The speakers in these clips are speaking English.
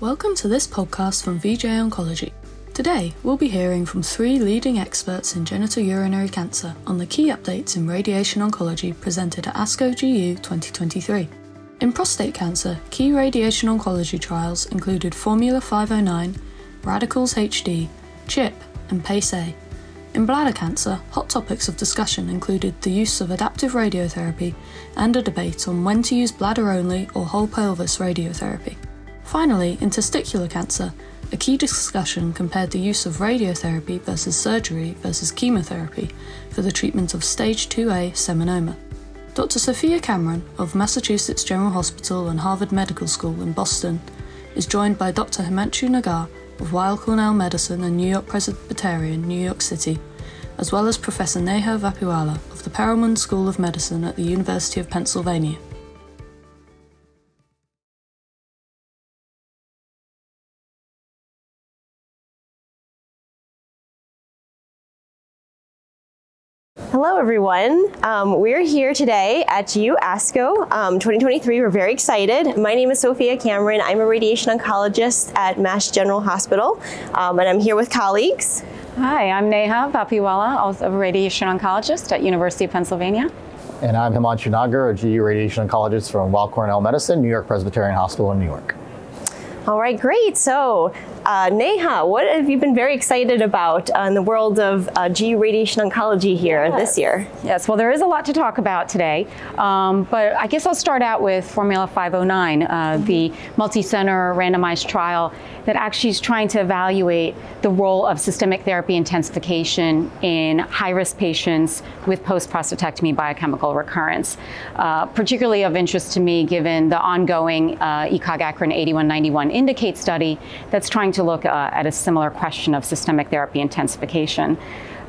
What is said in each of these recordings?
Welcome to this podcast from VJ Oncology. Today, we'll be hearing from three leading experts in genitourinary cancer on the key updates in radiation oncology presented at ASCO GU 2023. In prostate cancer, key radiation oncology trials included Formula 509, Radicals HD, CHHiP, and PACE-A. In bladder cancer, hot topics of discussion included the use of adaptive radiotherapy and a debate on when to use bladder only or whole pelvis radiotherapy. Finally, in testicular cancer, a key discussion compared the use of radiotherapy versus surgery versus chemotherapy for the treatment of stage 2A seminoma. Dr. Sophia Kamran of Massachusetts General Hospital and Harvard Medical School in Boston is joined by Dr. Himanshu Nagar of Weill Cornell Medicine and New York Presbyterian, New York City, as well as Professor Neha Vapiwala of the Perelman School of Medicine at the University of Pennsylvania. Hello, everyone. Um, we're here today at GU ASCO um, 2023. We're very excited. My name is Sophia Kamran. I'm a radiation oncologist at Mass General Hospital, um, and I'm here with colleagues. Hi, I'm Neha Vapiwala, also a radiation oncologist at University of Pennsylvania. And I'm Himanshu Nagar, a GU radiation oncologist from Weill Cornell Medicine, New York Presbyterian Hospital in New York. All right, great. So, uh, Neha, what have you been very excited about uh, in the world of uh, GU radiation oncology here yes. this year? Yes, well, there is a lot to talk about today, um, but I guess I'll start out with Formula 509, mm-hmm. the multi center randomized trial that actually is trying to evaluate the role of systemic therapy intensification in high risk patients with post prostatectomy biochemical recurrence. Uh, particularly of interest to me given the ongoing uh, ECOG ACRIN 8191 INDICATE study that's trying trying to look uh, at a similar question of systemic therapy intensification.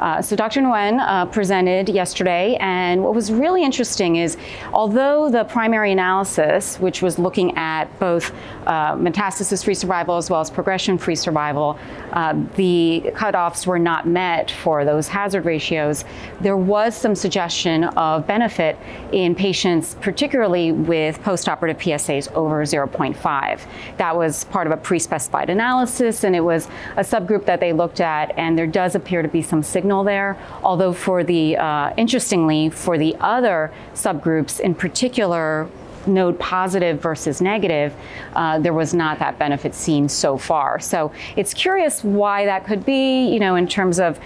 Uh, so Dr. Nguyen uh, presented yesterday, and what was really interesting is although the primary analysis, which was looking at both uh, metastasis-free survival as well as progression-free survival, uh, the cutoffs were not met for those hazard ratios, there was some suggestion of benefit in patients, particularly with postoperative PSAs over 0.5. That was part of a pre-specified analysis, and it was a subgroup that they looked at, and there does appear to be some signal signal there. Although for the, uh, interestingly, for the other subgroups, in particular, node positive versus negative, uh, there was not that benefit seen so far. So it's curious why that could be, you know, in terms of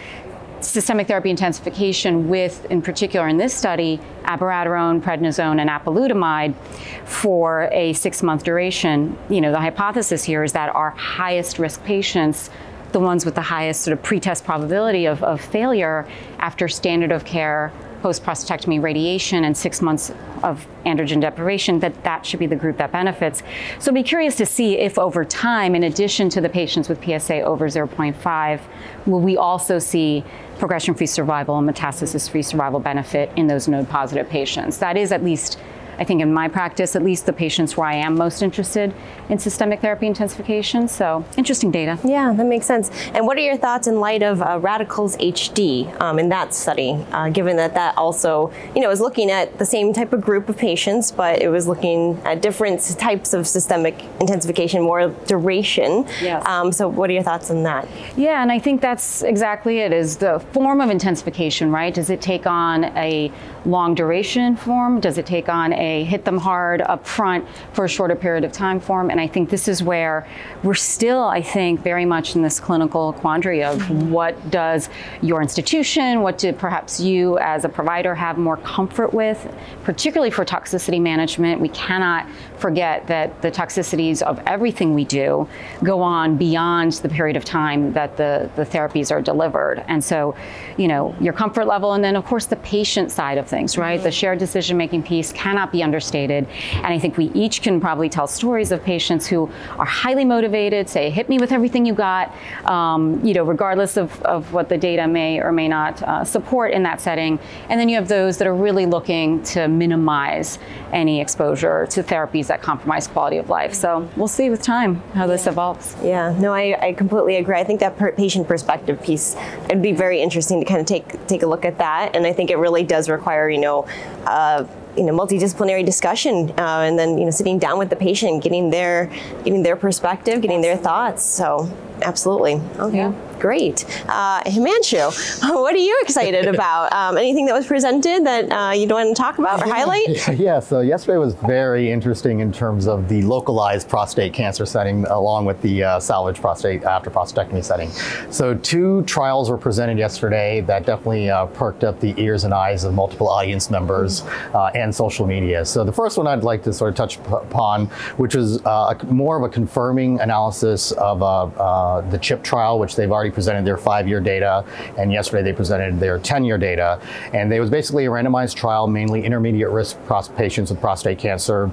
systemic therapy intensification with, in particular in this study, abiraterone, prednisone, and apalutamide for a six-month duration. You know, the hypothesis here is that our highest risk patients the ones with the highest sort of pretest probability of, of failure after standard of care post prostatectomy radiation and six months of androgen deprivation, that that should be the group that benefits. So be curious to see if over time, in addition to the patients with PSA over 0.5, will we also see progression-free survival and metastasis-free survival benefit in those node positive patients? That is at least I think in my practice, at least the patients where I am most interested in systemic therapy intensification. So interesting data. Yeah, that makes sense. And what are your thoughts in light of uh, Radicals HD um, in that study, uh, given that that also, you know, is looking at the same type of group of patients, but it was looking at different types of systemic intensification, more duration. Yes. Um, so what are your thoughts on that? Yeah, and I think that's exactly it, is the form of intensification, right? Does it take on a long duration form? Does it take on a hit them hard up front for a shorter period of time form? And I think this is where we're still, I think, very much in this clinical quandary of mm-hmm. what does your institution, what do perhaps you as a provider have more comfort with, particularly for toxicity management. We cannot forget that the toxicities of everything we do go on beyond the period of time that the, the therapies are delivered. And so, you know, your comfort level, and then of course the patient side of things, right? The shared decision making piece cannot be understated. And I think we each can probably tell stories of patients who are highly motivated, say, hit me with everything you got, um, you know, regardless of, of what the data may or may not uh, support in that setting. And then you have those that are really looking to minimize any exposure to therapies that compromise quality of life. So we'll see with time how this evolves. Yeah, no, I, I completely agree. I think that per patient perspective piece, it'd be very interesting to kind of take take a look at that. And I think it really does require, you know, uh, you know multidisciplinary discussion, uh, and then you know sitting down with the patient, getting their getting their perspective, getting their thoughts. So absolutely, okay. Yeah. Great. Uh, Himanshu, what are you excited about? Um, anything that was presented that uh, you'd want to talk about or highlight? Yeah, so yesterday was very interesting in terms of the localized prostate cancer setting along with the uh, salvage prostate after prostatectomy setting. So two trials were presented yesterday that definitely uh, perked up the ears and eyes of multiple audience members uh, and social media. So the first one I'd like to sort of touch upon, which was uh, more of a confirming analysis of Uh, the CHHiP trial, which they've already presented their five-year data, and yesterday they presented their 10-year data. And it was basically a randomized trial, mainly intermediate risk patients with prostate cancer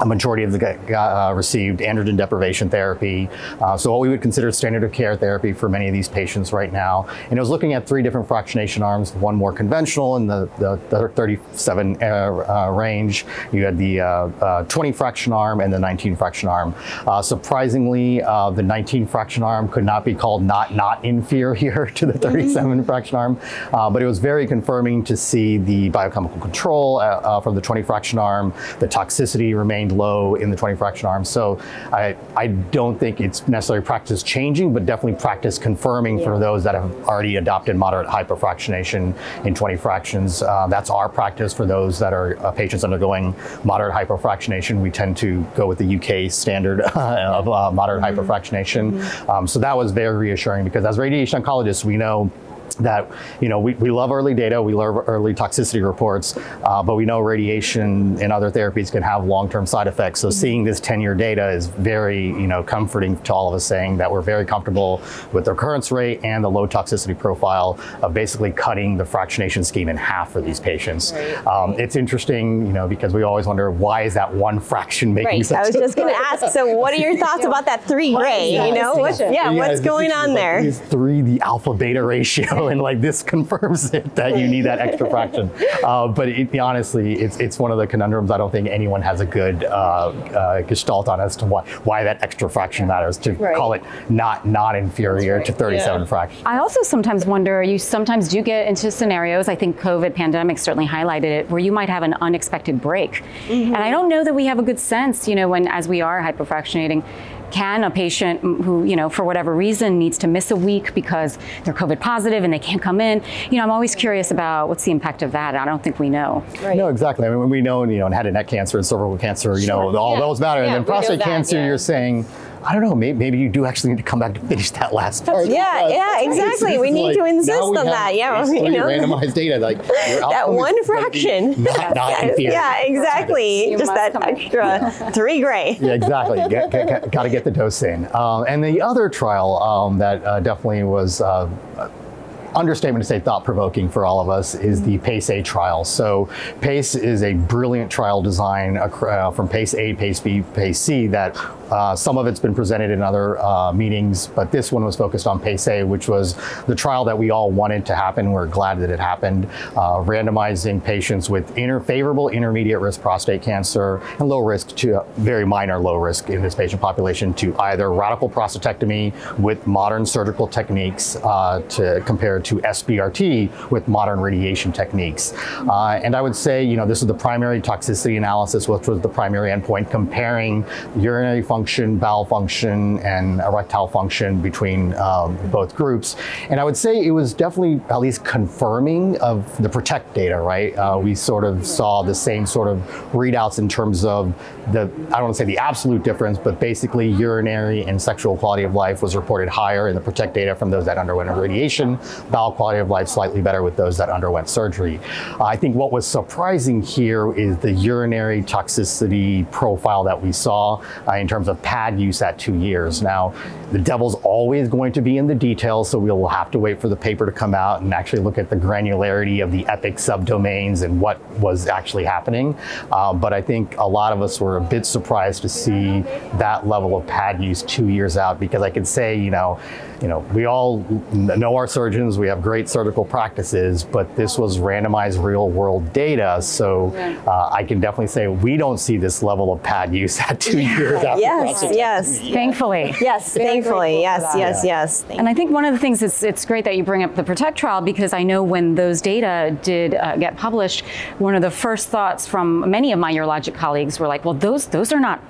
a majority of the uh, received androgen deprivation therapy. Uh, so what we would consider standard of care therapy for many of these patients right now. And it was looking at three different fractionation arms, one more conventional in the, the, the 37 uh, uh, range. You had the uh, uh, 20 fraction arm and the 19 fraction arm. surprisingly, the 19 fraction arm could not be called not not inferior to the 37 mm-hmm. fraction arm, but it was very confirming to see the biochemical control from the 20 fraction arm. The toxicity remained remained low in the 20 fraction arm. So I, I don't think it's necessarily practice changing, but definitely practice confirming yeah. for those that have already adopted moderate hypofractionation in 20 fractions. Uh, that's our practice for those that are uh, patients undergoing moderate hypofractionation. We tend to go with the UK standard of uh, moderate mm-hmm. hypofractionation. Mm-hmm. Um, so that was very reassuring because as radiation oncologists, we know that you know we, we love early data we love early toxicity reports uh, but we know radiation and other therapies can have long-term side effects so mm-hmm. seeing this 10-year data is very you know comforting to all of us saying that we're very comfortable with the recurrence rate and the low toxicity profile of basically cutting the fractionation scheme in half for these patients right. um, it's interesting you know because we always wonder why is that one fraction making right. such I was just going to ask so what are your thoughts about that three gray you know what's, yeah, yeah, what's going on there is three the alpha beta ratio and like this confirms it that you need that extra fraction. Uh, but it, honestly, it's it's one of the conundrums I don't think anyone has a good uh, uh, gestalt on as to why why that extra fraction matters. To right. call it not not inferior right. to 37 yeah. fractions. I also sometimes wonder. You sometimes do get into scenarios. I think COVID pandemic certainly highlighted it, where you might have an unexpected break, mm-hmm. and I don't know that we have a good sense. You know, when as we are hypofractionating can a patient who, you know, for whatever reason needs to miss a week because they're COVID positive and they can't come in, you know, I'm always curious about what's the impact of that. I don't think we know. Right. No, exactly. I mean, we know, you know, and head and neck cancer and cervical cancer, you sure. know, all yeah. those matter. Yeah, and then prostate cancer, yeah. you're saying, I don't know, maybe, maybe, you do actually need to come back to finish that last part. Yeah, yeah, exactly. We need like, to insist on that. Yeah, you know, randomized data like that one fraction. Not, not yeah, exactly. Just that extra three gray. Yeah, exactly. Got to get the dose in. Um, and the other trial um, that uh, definitely was. Uh, understatement to say thought provoking for all of us is the PACE A trial. So PACE is a brilliant trial design uh, from PACE A, PACE B, PACE C that uh, some of it's been presented in other uh, meetings, but this one was focused on PACE which was the trial that we all wanted to happen. We're glad that it happened. Uh, randomizing patients with favorable intermediate risk prostate cancer and low risk to very minor low risk in this patient population to either radical prostatectomy with modern surgical techniques uh, to compare to SBRT with modern radiation techniques. And I would say, you know, this is the primary toxicity analysis, which was the primary endpoint comparing urinary function, bowel function, and erectile function between um, both groups. And I would say it was definitely at least confirming of the PROTECT data, right? Uh, we sort of saw the same sort of readouts in terms of the, I don't want to say the absolute difference, but basically urinary and sexual quality of life was reported higher in the PROTECT data from those that underwent radiation bowel quality of life slightly better with those that underwent surgery. Uh, I think what was surprising here is the urinary toxicity profile that we saw uh, in terms of pad use at two years. Now, the devil's always going to be in the details, so we'll have to wait for the paper to come out and actually look at the granularity of the EPIC subdomains and what was actually happening. Uh, but I think a lot of us were a bit surprised to see that level of pad use two years out because I could say, you know, you know, we all know our surgeons we have great surgical practices, but this was randomized real world data. So uh, I can definitely say we don't see this level of pad use at two years after Yes, prostatectomy. yes, Thankfully. yes. Thankfully, grateful yes, for that. yes, yes. Thank And I think one of the things it's it's great that you bring up the Protect trial because I know when those data did uh, get published, one of the first thoughts from many of my urologic colleagues were like, well, those those are not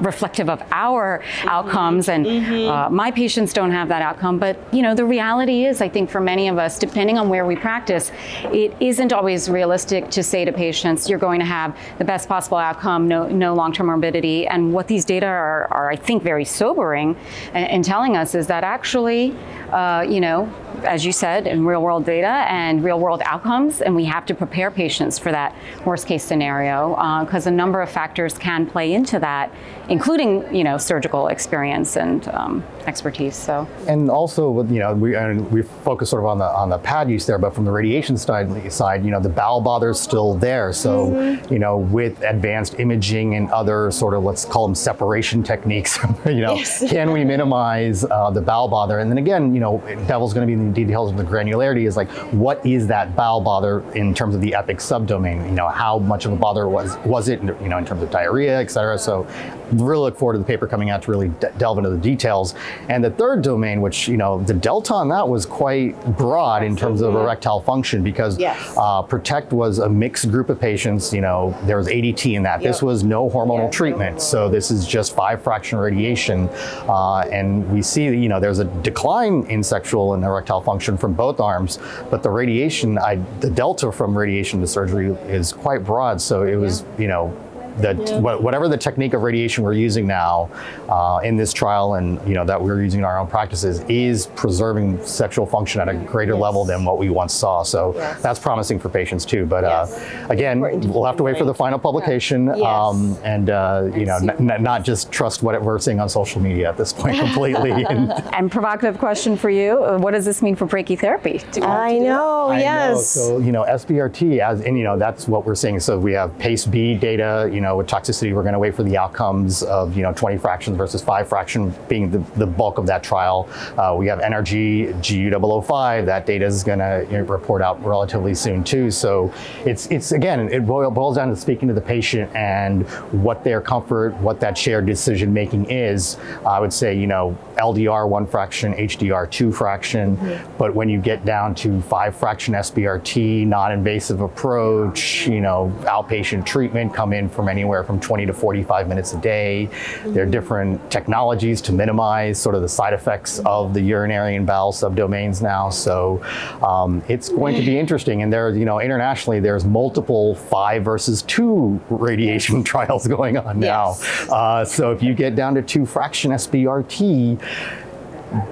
reflective of our outcomes and uh, my patients don't have that outcome but you know the reality is i think for many of us depending on where we practice it isn't always realistic to say to patients you're going to have the best possible outcome no, no long-term morbidity. And what these data are, are i think very sobering in, in telling us is that actually uh, you know as you said in real world data and real world outcomes and we have to prepare patients for that worst case scenario because a number of factors can play into that including you know surgical experience and um, expertise so And also, with, you know, we and we focus sort of on the on the pad use there, but from the radiation side, side, you know, the bowel bother is still there. So, you know, with advanced imaging and other sort of let's call them separation techniques, you know, can we minimize uh, the bowel bother? And then again, you know, devil's going to be in the details of the granularity. Is like, what is that bowel bother in terms of the EPIC subdomain? You know, how much of a bother was was it? You know, in terms of diarrhea, et cetera. So, really look forward to the paper coming out to really de- delve into the details. And the third domain, which you know, the delta on that was quite broad in terms of erectile function because Yes. uh, Protect was a mixed group of patients. You know, there was ADT in that. This was no hormonal Yeah, no treatment, so this is just five fraction radiation, uh, and we see you know there's a decline in sexual and erectile function from both arms, but the radiation, I, the delta from radiation to surgery is quite broad. So it was you know that wha- whatever the technique of radiation we're using now uh, in this trial and you know that we're using in our own practices is preserving sexual function at a greater level than what we once saw. So Yes. that's promising for patients too. But Yes. uh, again, we'll have to wait for the final publication Yes. um, and uh, you know n- n- not just trust what we're seeing on social media at this point completely. and, and provocative question for you uh, what does this mean for brachytherapy I know, I know. yes. So you know, SBRT as and you know that's what we're seeing. So we have PACE B data. You know, with toxicity, we're going to wait for the outcomes of you know 20 fractions versus five fraction being the, the bulk of that trial. Uh, we have NRG GU005. That data is going to you know, report out relatively soon too. So it's it's again it boil, boils down to speaking to the patient and what their comfort, what that shared decision making is. I would say you know LDR one fraction, HDR two fraction, but when you get down to five fraction SBRT, non-invasive approach, you know, outpatient treatment come in from anywhere from 20 to 45 minutes a day. There are different technologies to minimize sort of the side effects of the urinary and bowel subdomains now. So um, it's going to be interesting. And there, you know, internationally, there's multiple five versus two radiation trials going on now. Yes. Uh, so if you get down to two fraction SBRT,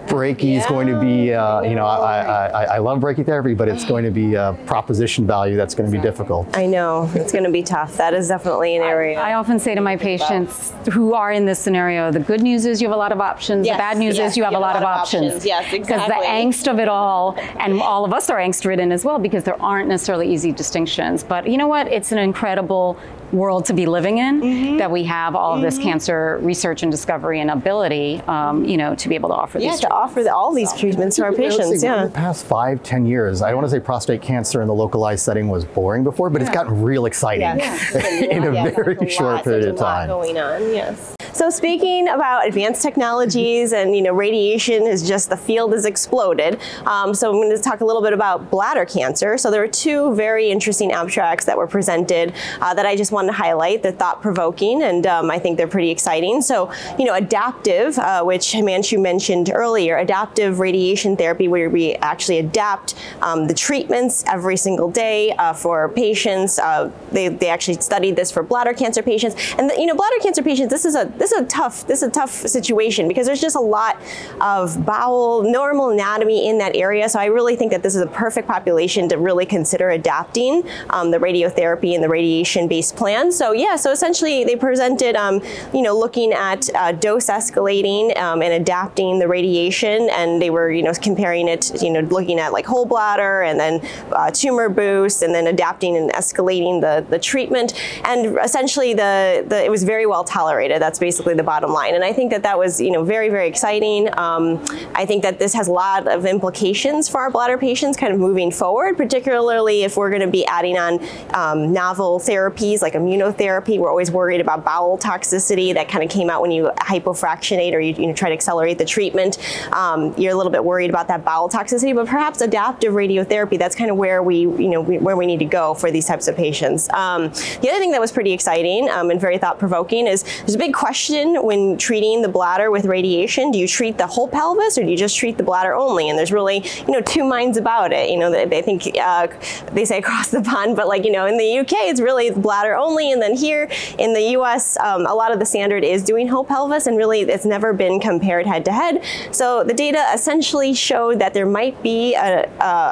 brachy is going to be, uh, you know, I, I, I, I love brachytherapy, but it's going to be a proposition value that's going to be difficult. I know it's going to be tough. That is definitely an area. I often say to my patients who are in this scenario, the good news is you have a lot of options. Yes, the bad news yes, is you have a lot, of options. Yes, exactly. Because the angst of it all, and all of us are angst ridden as well because there aren't necessarily easy distinctions. But you know what? It's an incredible world to be living in Mm-hmm. that we have all of this cancer research and discovery and ability, um, you know, to be able to offer yeah, these. to offer the, all these treatments to our patients. In Yeah. the past five, ten years, I don't want to say prostate cancer in the localized setting was boring before, but it's gotten real exciting in a Yeah, very there's a short lot- period there's of a lot time. going on. Yes. So speaking about advanced technologies and you know radiation is just the field has exploded. Um, so I'm going to talk a little bit about bladder cancer. So there are two very interesting abstracts that were presented uh, that I just wanted to highlight. They're thought provoking and um, I think they're pretty exciting. So you know adaptive, uh, which Himanshu mentioned earlier, adaptive radiation therapy where we actually adapt um, the treatments every single day uh, for patients. Uh, they, they actually studied this for bladder cancer patients, and you know bladder cancer patients. This is a this is a tough this is a tough situation because there's just a lot of bowel normal anatomy in that area. So I really think that this is a perfect population to really consider adapting um, the radiotherapy and the radiation based plan. So yeah, so essentially they presented um, you know looking at uh, dose escalating um, and adapting the radiation, and they were you know comparing it you know looking at like whole bladder and then uh, tumor boost and then adapting and escalating the the treatment, and essentially the the it was very well tolerated. That's basically the bottom line. And I think that that was, you know, very, very exciting. Um, I think that this has a lot of implications for our bladder patients kind of moving forward, particularly if we're going to be adding on um, novel therapies like immunotherapy. We're always worried about bowel toxicity that kind of came out when you hypofractionate or you, you know, try to accelerate the treatment. Um, you're a little bit worried about that bowel toxicity, but perhaps adaptive radiotherapy, that's kind of where we, you know, we, where we need to go for these types of patients. Um, the other thing that was pretty exciting um, and very thought provoking is there's a big question when treating the bladder with radiation. Do you treat the whole pelvis or do you just treat the bladder only? And there's really, you know, two minds about it. You know, they, think uh, they say across the pond, but like, you know, in the UK, it's really bladder only. And then here in the US, um, a lot of the standard is doing whole pelvis and really it's never been compared head to head. So the data essentially showed that there might be a,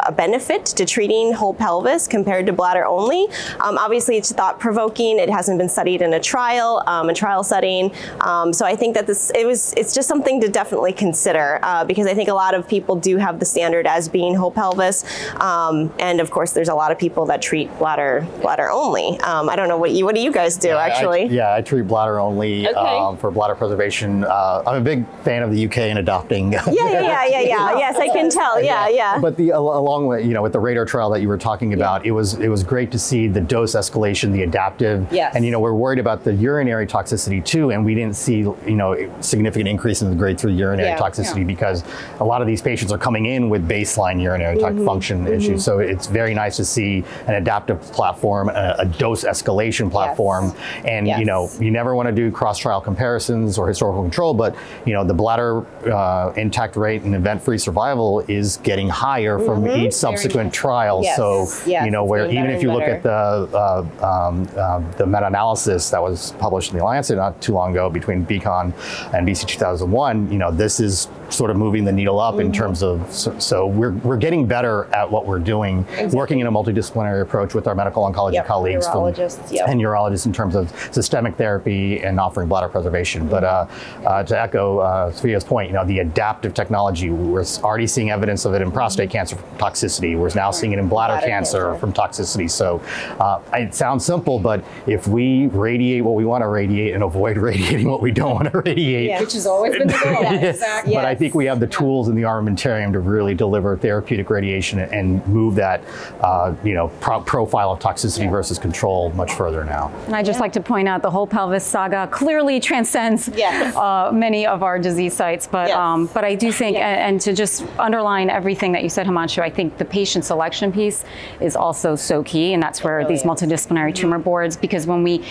a benefit to treating whole pelvis compared to bladder only. Um, obviously, it's thought provoking. It hasn't been studied in a trial, um, a trial setting. Um, so I think that this it was it's just something to definitely consider uh, because I think a lot of people do have the standard as being whole pelvis, um, and of course, there's a lot of people that treat bladder bladder only. Um, I don't know what you what do you guys do yeah, actually? I, yeah, I treat bladder only okay. Um, for bladder preservation. Uh, I'm a big fan of the UK and adopting. yeah, yeah, yeah, yeah, yeah. yes, I can tell. Yeah, yeah. But the along with you know with the RAIDER trial that you were talking about, yeah. it was it was great to see the dose escalation, the adaptive. Yes. And you know we're worried about the urinary toxicity too, and we didn't see you know significant increase in the grade three urinary yeah. toxicity yeah. because a lot of these patients are coming in with baseline urinary mm-hmm. function mm-hmm. issues. So it's very nice to see an adaptive platform, a, a dose escalation platform, yes. and yes. you know you never want to do cross trial comparisons or historical control, but you know the bladder uh, intact rate and event-free survival is getting higher mm-hmm. from each subsequent trial. Yes. So you know where even if you better. look at the uh, um, uh, the meta-analysis that was published in the Lancet not too long ago between BCON and BC 2001, you know this is sort of moving the needle up mm-hmm. in terms of so, so, we're we're getting better at what we're doing, exactly. working in a multidisciplinary approach with our medical oncology yep. colleagues from, yep. And urologists in terms of systemic therapy and offering bladder preservation. But uh, uh, to echo uh, Sophia's point, you know the adaptive technology, we're already seeing evidence of it in prostate mm-hmm. cancer toxicity. We're now seeing it in bladder, bladder cancer, cancer, from toxicity. So uh, it sounds simple, but if we radiate what we want to radiate and avoid radiating what we don't want to radiate, yeah. which has always been the goal. yes. Exactly. But I think we have the tools in the armamentarium to really deliver therapeutic radiation and move that, uh, you know, pro- profile of toxicity yeah. versus control much further now. And I just yeah. like to point out the whole pelvis saga clearly transcends yes. uh, many of our disease sites. But yes. um, but I do think, and, and, to just underline everything that you said, Himanshu, I think the patient selection piece is also so key, and that's where really these multidisciplinary mm-hmm. tumor boards, because when we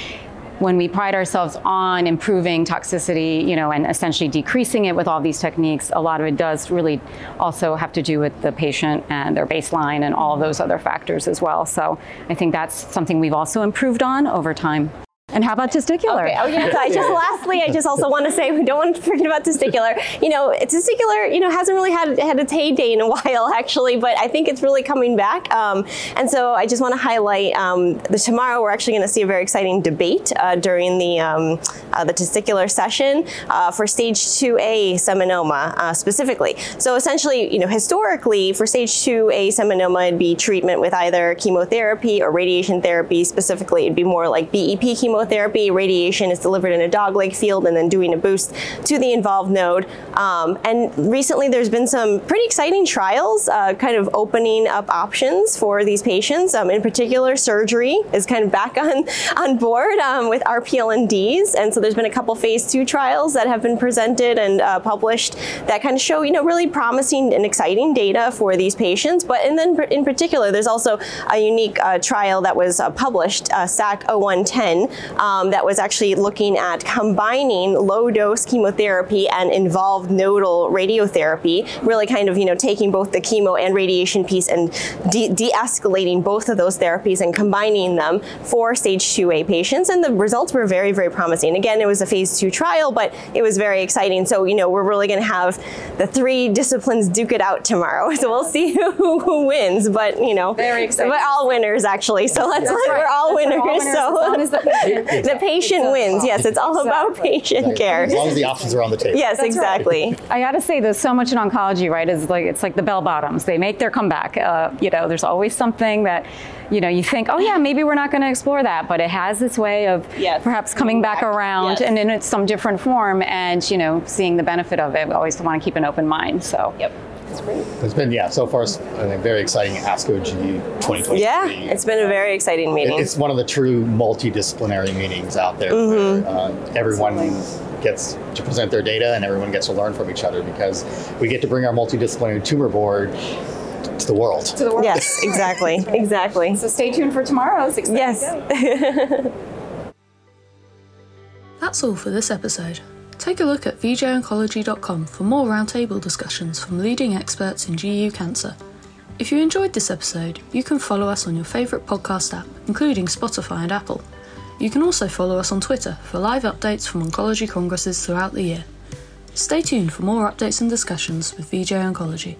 when we pride ourselves on improving toxicity, you know, and essentially decreasing it with all these techniques, a lot of it does really also have to do with the patient and their baseline and all those other factors as well. So I think that's something we've also improved on over time. And how about testicular? Okay. Oh yeah. So I just lastly, I just also want to say we don't want to forget about testicular. You know, testicular, you know, hasn't really had had its heyday in a while actually, but I think it's really coming back. Um, and so I just want to highlight um, the tomorrow we're actually going to see a very exciting debate uh, during the um, uh, the testicular session uh, for stage 2A seminoma uh, specifically. So essentially, you know, historically for stage 2A seminoma, it'd be treatment with either chemotherapy or radiation therapy. Specifically, it'd be more like BEP chemotherapy chemotherapy, radiation is delivered in a dog-leg field and then doing a boost to the involved node. Um, and recently there's been some pretty exciting trials uh, kind of opening up options for these patients. Um, in particular, surgery is kind of back on, on board um, with RPLNDs. And so there's been a couple phase two trials that have been presented and uh, published that kind of show, you know, really promising and exciting data for these patients. But and then in particular, there's also a unique uh, trial that was uh, published, uh, SAKK 0110, um, that was actually looking at combining low dose chemotherapy and involved nodal radiotherapy, really kind of, you know, taking both the chemo and radiation piece and de escalating both of those therapies and combining them for stage 2A patients. And the results were very, very promising. Again, it was a phase two trial, but it was very exciting. So, you know, we're really going to have the three disciplines duke it out tomorrow. So we'll see who, who wins, but, you know, very exciting. But all winners, actually. So let's, let, right. we're all winners. All winners. So. As the the patient wins. Yes, it's all about patient care. As long as the options are on the table. Yes, exactly. I got to say, there's so much in oncology, right? It's like it's like the bell bottoms. They make their comeback. Uh, you know, there's always something that, you know, you think, oh yeah, maybe we're not going to explore that, but it has this way of Yes. perhaps coming back around Yes. and in some different form, and you know, seeing the benefit of it. We always want to keep an open mind. So. Yep. That's great. It's been, yeah, so far, it's been a very exciting ASCO GU 2023. Yeah, it's been a very exciting meeting. It's one of the true multidisciplinary meetings out there Mm-hmm. where uh, everyone gets to present their data and everyone gets to learn from each other because we get to bring our multidisciplinary tumor board to the world. To the world. Yes, exactly, exactly. So stay tuned for tomorrow's exciting Yes. day. That's all for this episode. Take a look at vjoncology.com for more roundtable discussions from leading experts in GU cancer. If you enjoyed this episode, you can follow us on your favourite podcast app, including Spotify and Apple. You can also follow us on Twitter for live updates from oncology congresses throughout the year. Stay tuned for more updates and discussions with VJ Oncology.